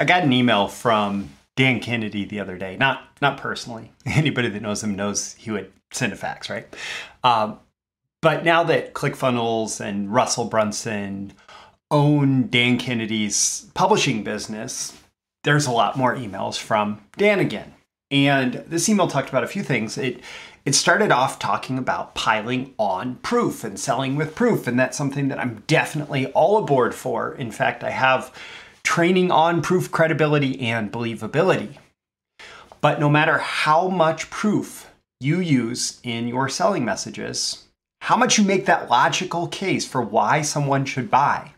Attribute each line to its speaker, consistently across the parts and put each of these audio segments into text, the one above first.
Speaker 1: I got an email from Dan Kennedy the other day. Not not personally. Anybody that knows him knows he would send a fax, right? Um, but now that ClickFunnels and Russell Brunson own Dan Kennedy's publishing business, there's a lot more emails from Dan again. And this email talked about a few things. It it started off talking about piling on proof and selling with proof, and that's something that I'm definitely all aboard for. In fact, I have training on proof credibility and believability. But no matter how much proof you use in your selling messages, how much you make that logical case for why someone should buy.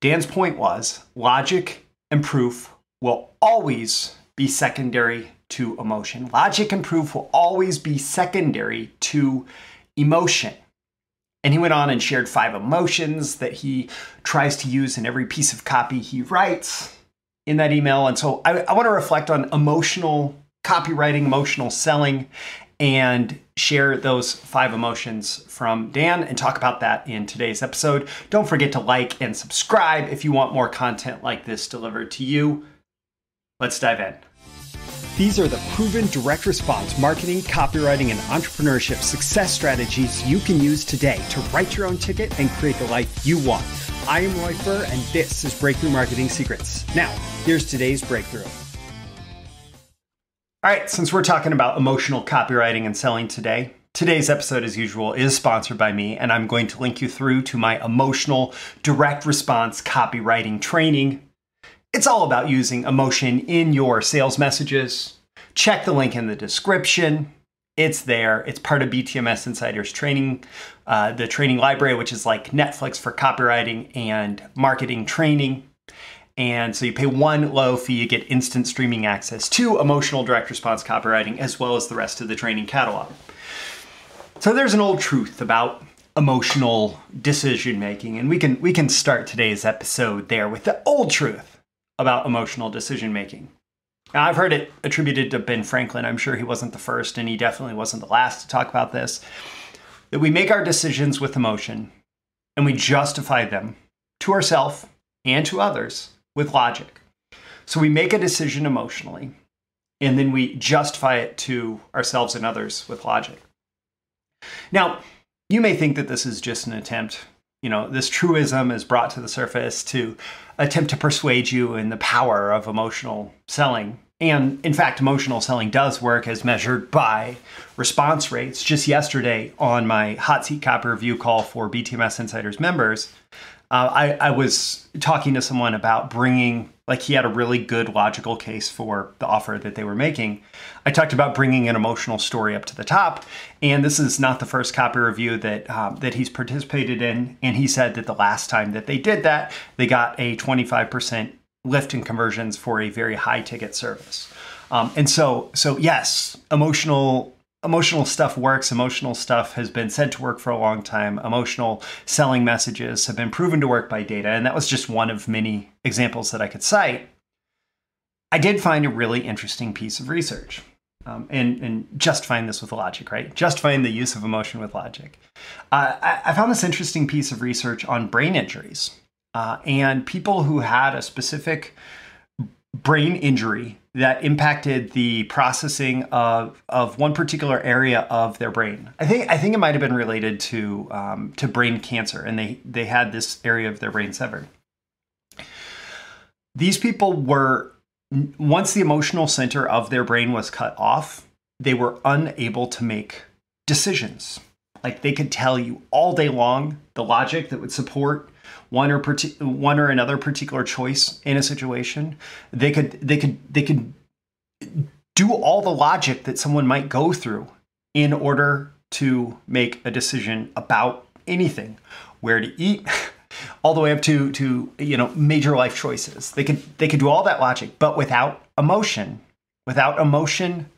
Speaker 1: Dan's point was logic and proof will always be secondary to emotion. Logic and proof will always be secondary to emotion. And he went on and shared five emotions that he tries to use in every piece of copy he writes in that email. And so I, I want to reflect on emotional copywriting, emotional selling, and share those five emotions from Dan and talk about that in today's episode. Don't forget to like and subscribe if you want more content like this delivered to you. Let's dive in. These are the proven direct response marketing, copywriting, and entrepreneurship success strategies you can use today to write your own ticket and create the life you want. I am Roy Furr, and this is Breakthrough Marketing Secrets. Now, here's today's breakthrough. All right, since we're talking about emotional copywriting and selling today, Today's episode, as usual, is sponsored by me, and I'm going to link you through to my emotional direct response copywriting training it's all about using emotion in your sales messages. Check the link in the description. It's there. It's part of BTMS Insiders training, uh, the training library, which is like Netflix for copywriting and marketing training. And so you pay one low fee, you get instant streaming access to emotional direct response copywriting as well as the rest of the training catalog. So there's an old truth about emotional decision making, and we can we can start today's episode there with the old truth about emotional decision making. Now, I've heard it attributed to Ben Franklin. I'm sure he wasn't the first, and he definitely wasn't the last to talk about this. That we make our decisions with emotion and we justify them to ourselves and to others with logic. So we make a decision emotionally and then we justify it to ourselves and others with logic. Now, you may think that this is just an attempt you know, this truism is brought to the surface to attempt to persuade you in the power of emotional selling. And in fact, emotional selling does work as measured by response rates. Just yesterday on my hot seat copy review call for BTMS Insiders members, uh, I, I was talking to someone about bringing like he had a really good logical case for the offer that they were making. I talked about bringing an emotional story up to the top, and this is not the first copy review that um, that he's participated in. And he said that the last time that they did that, they got a 25% lift in conversions for a very high ticket service. Um, and so, so yes, emotional emotional stuff works. Emotional stuff has been said to work for a long time. Emotional selling messages have been proven to work by data. And that was just one of many examples that I could cite. I did find a really interesting piece of research. Um, and, and justifying this with logic, right? Justifying the use of emotion with logic. Uh, I, I, found this interesting piece of research on brain injuries uh, and people who had a specific brain injury that impacted the processing of, of one particular area of their brain. I think I think it might have been related to um, to brain cancer, and they they had this area of their brain severed. These people were once the emotional center of their brain was cut off, they were unable to make decisions. Like they could tell you all day long the logic that would support one or partic- one or another particular choice in a situation, they could they could they could do all the logic that someone might go through in order to make a decision about anything, where to eat, all the way up to to you know major life choices. They could they could do all that logic, but without emotion, without emotion,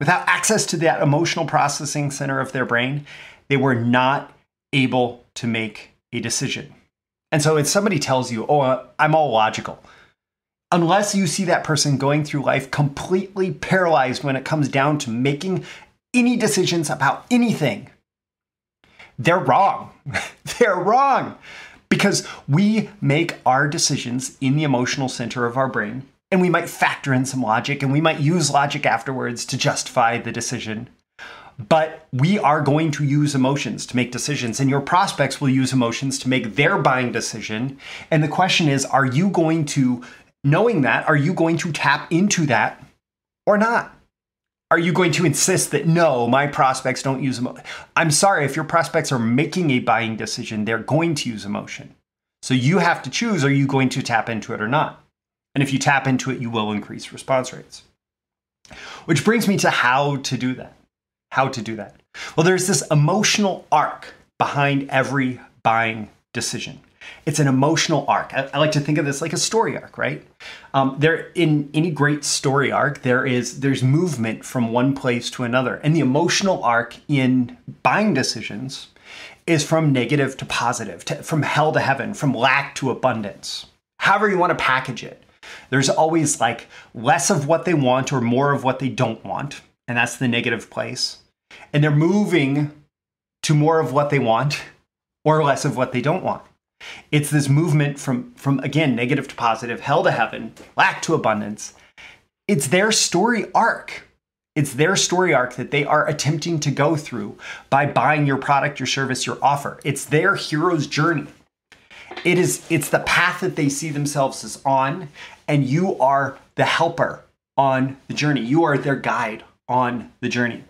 Speaker 1: without access to that emotional processing center of their brain, they were not able to make a decision. And so if somebody tells you, oh, uh, I'm all logical, unless you see that person going through life completely paralyzed when it comes down to making any decisions about anything, they're wrong. they're wrong. Because we make our decisions in the emotional center of our brain, and we might factor in some logic and we might use logic afterwards to justify the decision. But we are going to use emotions to make decisions, and your prospects will use emotions to make their buying decision. And the question is are you going to, knowing that, are you going to tap into that or not? Are you going to insist that no, my prospects don't use emotion? I'm sorry, if your prospects are making a buying decision, they're going to use emotion. So you have to choose are you going to tap into it or not? And if you tap into it, you will increase response rates. Which brings me to how to do that. How to do that. Well, there's this emotional arc behind every buying decision. It's an emotional arc. I, I, like to think of this like a story arc, right? Um, there, in any great story arc, there is there's movement from one place to another, and the emotional arc in buying decisions is from negative to positive, to, from hell to heaven, from lack to abundance. However you want to package it, there's always like less of what they want or more of what they don't want, and that's the negative place. And they're moving to more of what they want or less of what they don't want. It's this movement from, from again, negative to positive, hell to heaven, lack to abundance. It's their story arc. It's their story arc that they are attempting to go through by buying your product, your service, your offer. It's their hero's journey. It is it's the path that they see themselves as on and you are the helper on the journey. You are their guide on the journey.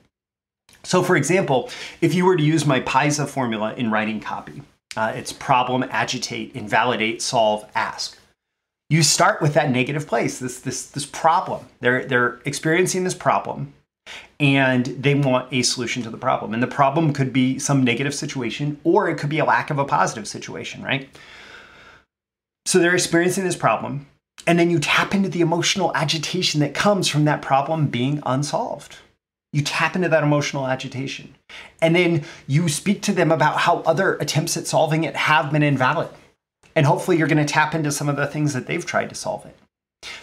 Speaker 1: So for example, if you were to use my PAISA formula in writing copy, uh, it's problem, agitate, invalidate, solve, ask. You start with that negative place, this this this problem. They're they're experiencing this problem, and they want a solution to the problem. And the problem could be some negative situation, or it could be a lack of a positive situation, right? So they're experiencing this problem, and then you tap into the emotional agitation that comes from that problem being unsolved. You tap into that emotional agitation. And then you speak to them about how other attempts at solving it have been invalid. And hopefully you're going to tap into some of the things that they've tried to solve it.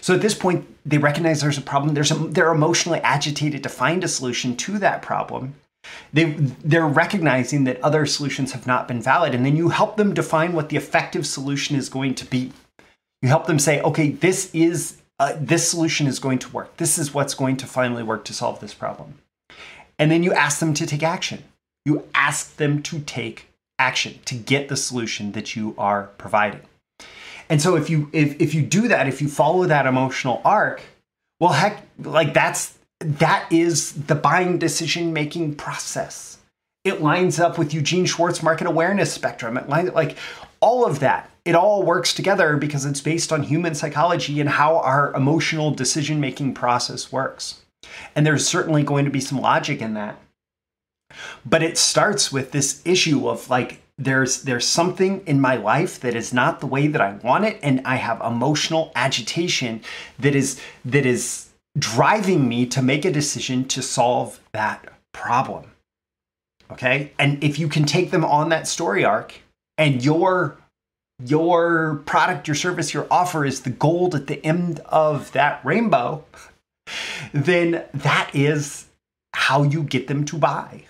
Speaker 1: So at this point, they recognize there's a problem. There's a, they're emotionally agitated to find a solution to that problem. They, they're recognizing that other solutions have not been valid. And then you help them define what the effective solution is going to be. You help them say, okay, this is uh, this solution is going to work. This is what's going to finally work to solve this problem. And then you ask them to take action. You ask them to take action to get the solution that you are providing. And so if you if if you do that, if you follow that emotional arc, well heck like that's that is the buying decision making process. It lines up with Eugene Schwartz market awareness spectrum. It lines like all of that it all works together because it's based on human psychology and how our emotional decision making process works. And there's certainly going to be some logic in that. But it starts with this issue of like, there's there's something in my life that is not the way that I want it and I have emotional agitation that is that is driving me to make a decision to solve that problem. Okay? And if you can take them on that story arc and your your product, your service, your offer is the gold at the end of that rainbow, then that is how you get them to buy.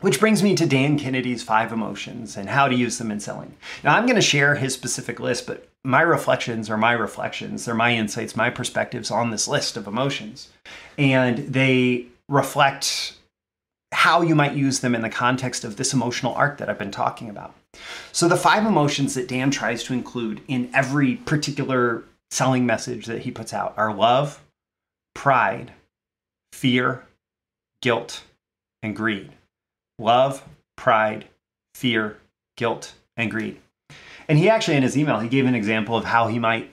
Speaker 1: Which brings me to Dan Kennedy's five emotions and how to use them in selling. Now, I'm going to share his specific list, but my reflections are my reflections. They're my insights, my perspectives on this list of emotions. And they reflect how you might use them in the context of this emotional arc that I've been talking about. So, the five emotions that Dan tries to include in every particular selling message that he puts out are love, pride, fear, guilt, and greed. Love, pride, fear, guilt, and greed. And he actually, in his email, he gave an example of how he might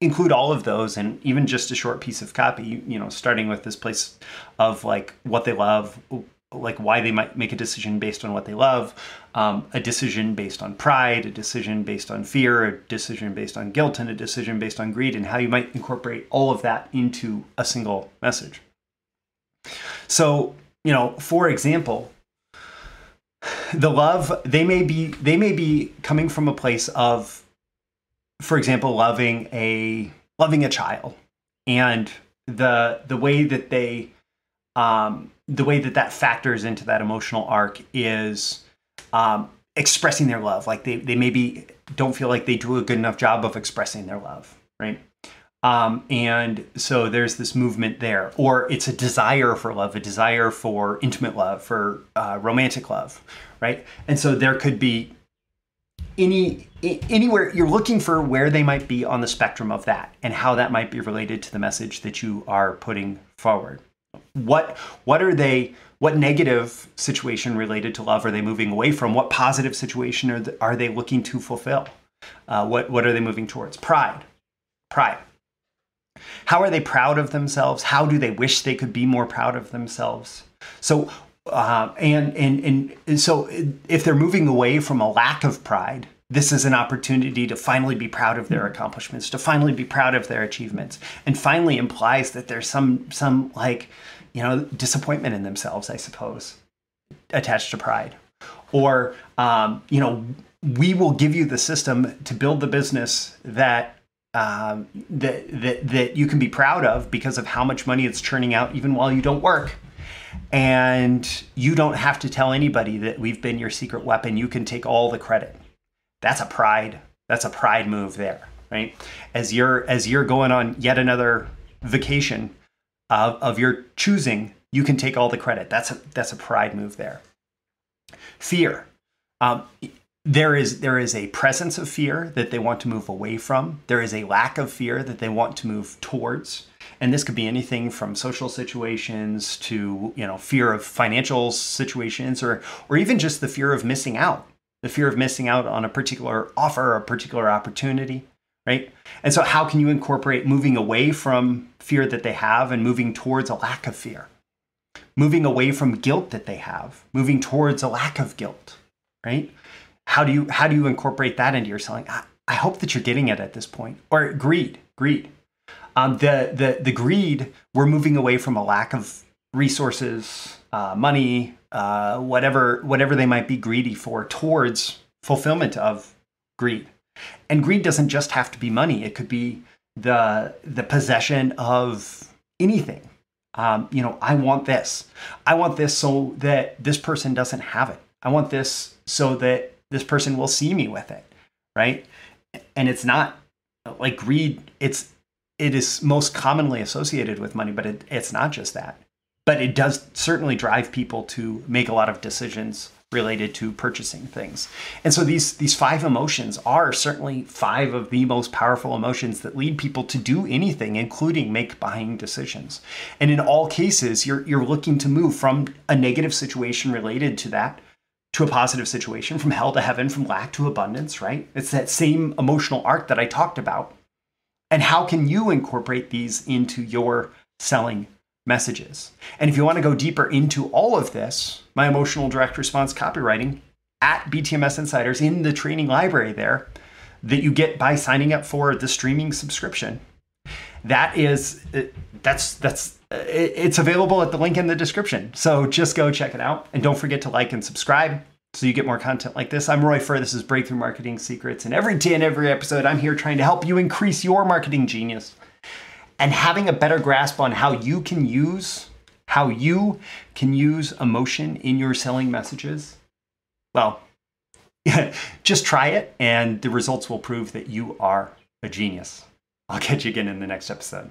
Speaker 1: include all of those and even just a short piece of copy you know starting with this place of like what they love like why they might make a decision based on what they love, um, a decision based on pride, a decision based on fear, a decision based on guilt, and a decision based on greed, and how you might incorporate all of that into a single message. So, you know, for example, the love they may be they may be coming from a place of, for example, loving a loving a child, and the the way that they um, the way that that factors into that emotional arc is um, expressing their love. Like they, they maybe don't feel like they do a good enough job of expressing their love, right? Um, and so there's this movement there, or it's a desire for love, a desire for intimate love, for uh, romantic love, right? And so there could be any anywhere you're looking for where they might be on the spectrum of that and how that might be related to the message that you are putting forward what what are they what negative situation related to love are they moving away from? What positive situation are, are they looking to fulfill? Uh, what what are they moving towards? Pride. Pride. How are they proud of themselves? How do they wish they could be more proud of themselves? So uh, and, and and so if they're moving away from a lack of pride, this is an opportunity to finally be proud of their accomplishments, to finally be proud of their achievements, and finally implies that there's some some like you know disappointment in themselves, I suppose, attached to pride, or um, you know we will give you the system to build the business that um, that that that you can be proud of because of how much money it's churning out, even while you don't work and you don't have to tell anybody that we've been your secret weapon. You can take all the credit. That's a pride. That's a pride move there, right? As you're as you're going on yet another vacation of, of your choosing, you can take all the credit. That's a that's a pride move there. Fear. Um, there is there is a presence of fear that they want to move away from. There is a lack of fear that they want to move towards and this could be anything from social situations to you know fear of financial situations or or even just the fear of missing out the fear of missing out on a particular offer or a particular opportunity right? And so how can you incorporate moving away from fear that they have and moving towards a lack of fear? Moving away from guilt that they have moving towards a lack of guilt right? How do you how do you incorporate that into your selling? I, I hope that you're getting it at this point. Or greed greed. Um, the the the greed we're moving away from a lack of resources, uh, money, uh, whatever whatever they might be greedy for, towards fulfillment of greed. And greed doesn't just have to be money; it could be the the possession of anything. Um, you know, I want this. I want this so that this person doesn't have it. I want this so that this person will see me with it, right? And it's not like greed. It's it is most commonly associated with money, but it, it's not just that. But it does certainly drive people to make a lot of decisions related to purchasing things. And so these these five emotions are certainly five of the most powerful emotions that lead people to do anything including make buying decisions. And in all cases you're you're looking to move from a negative situation related to that to a positive situation from hell to heaven from lack to abundance, right? It's that same emotional arc that I talked about and how can you incorporate these into your selling messages? And if you want to go deeper into all of this, my emotional direct response copywriting at BTMS Insiders in the training library there that you get by signing up for the streaming subscription. That is uh, that's that's uh, it's available at the link in the description. So just go check it out and don't forget to like and subscribe so you get more content like this. I'm Roy Furr. This is Breakthrough Marketing Secrets. And every day and every episode, I'm here trying to help you increase your marketing genius and having a better grasp on how you can use how you can use emotion in your selling messages. Well, just try it and the results will prove that you are a genius. I'll catch you again in the next episode.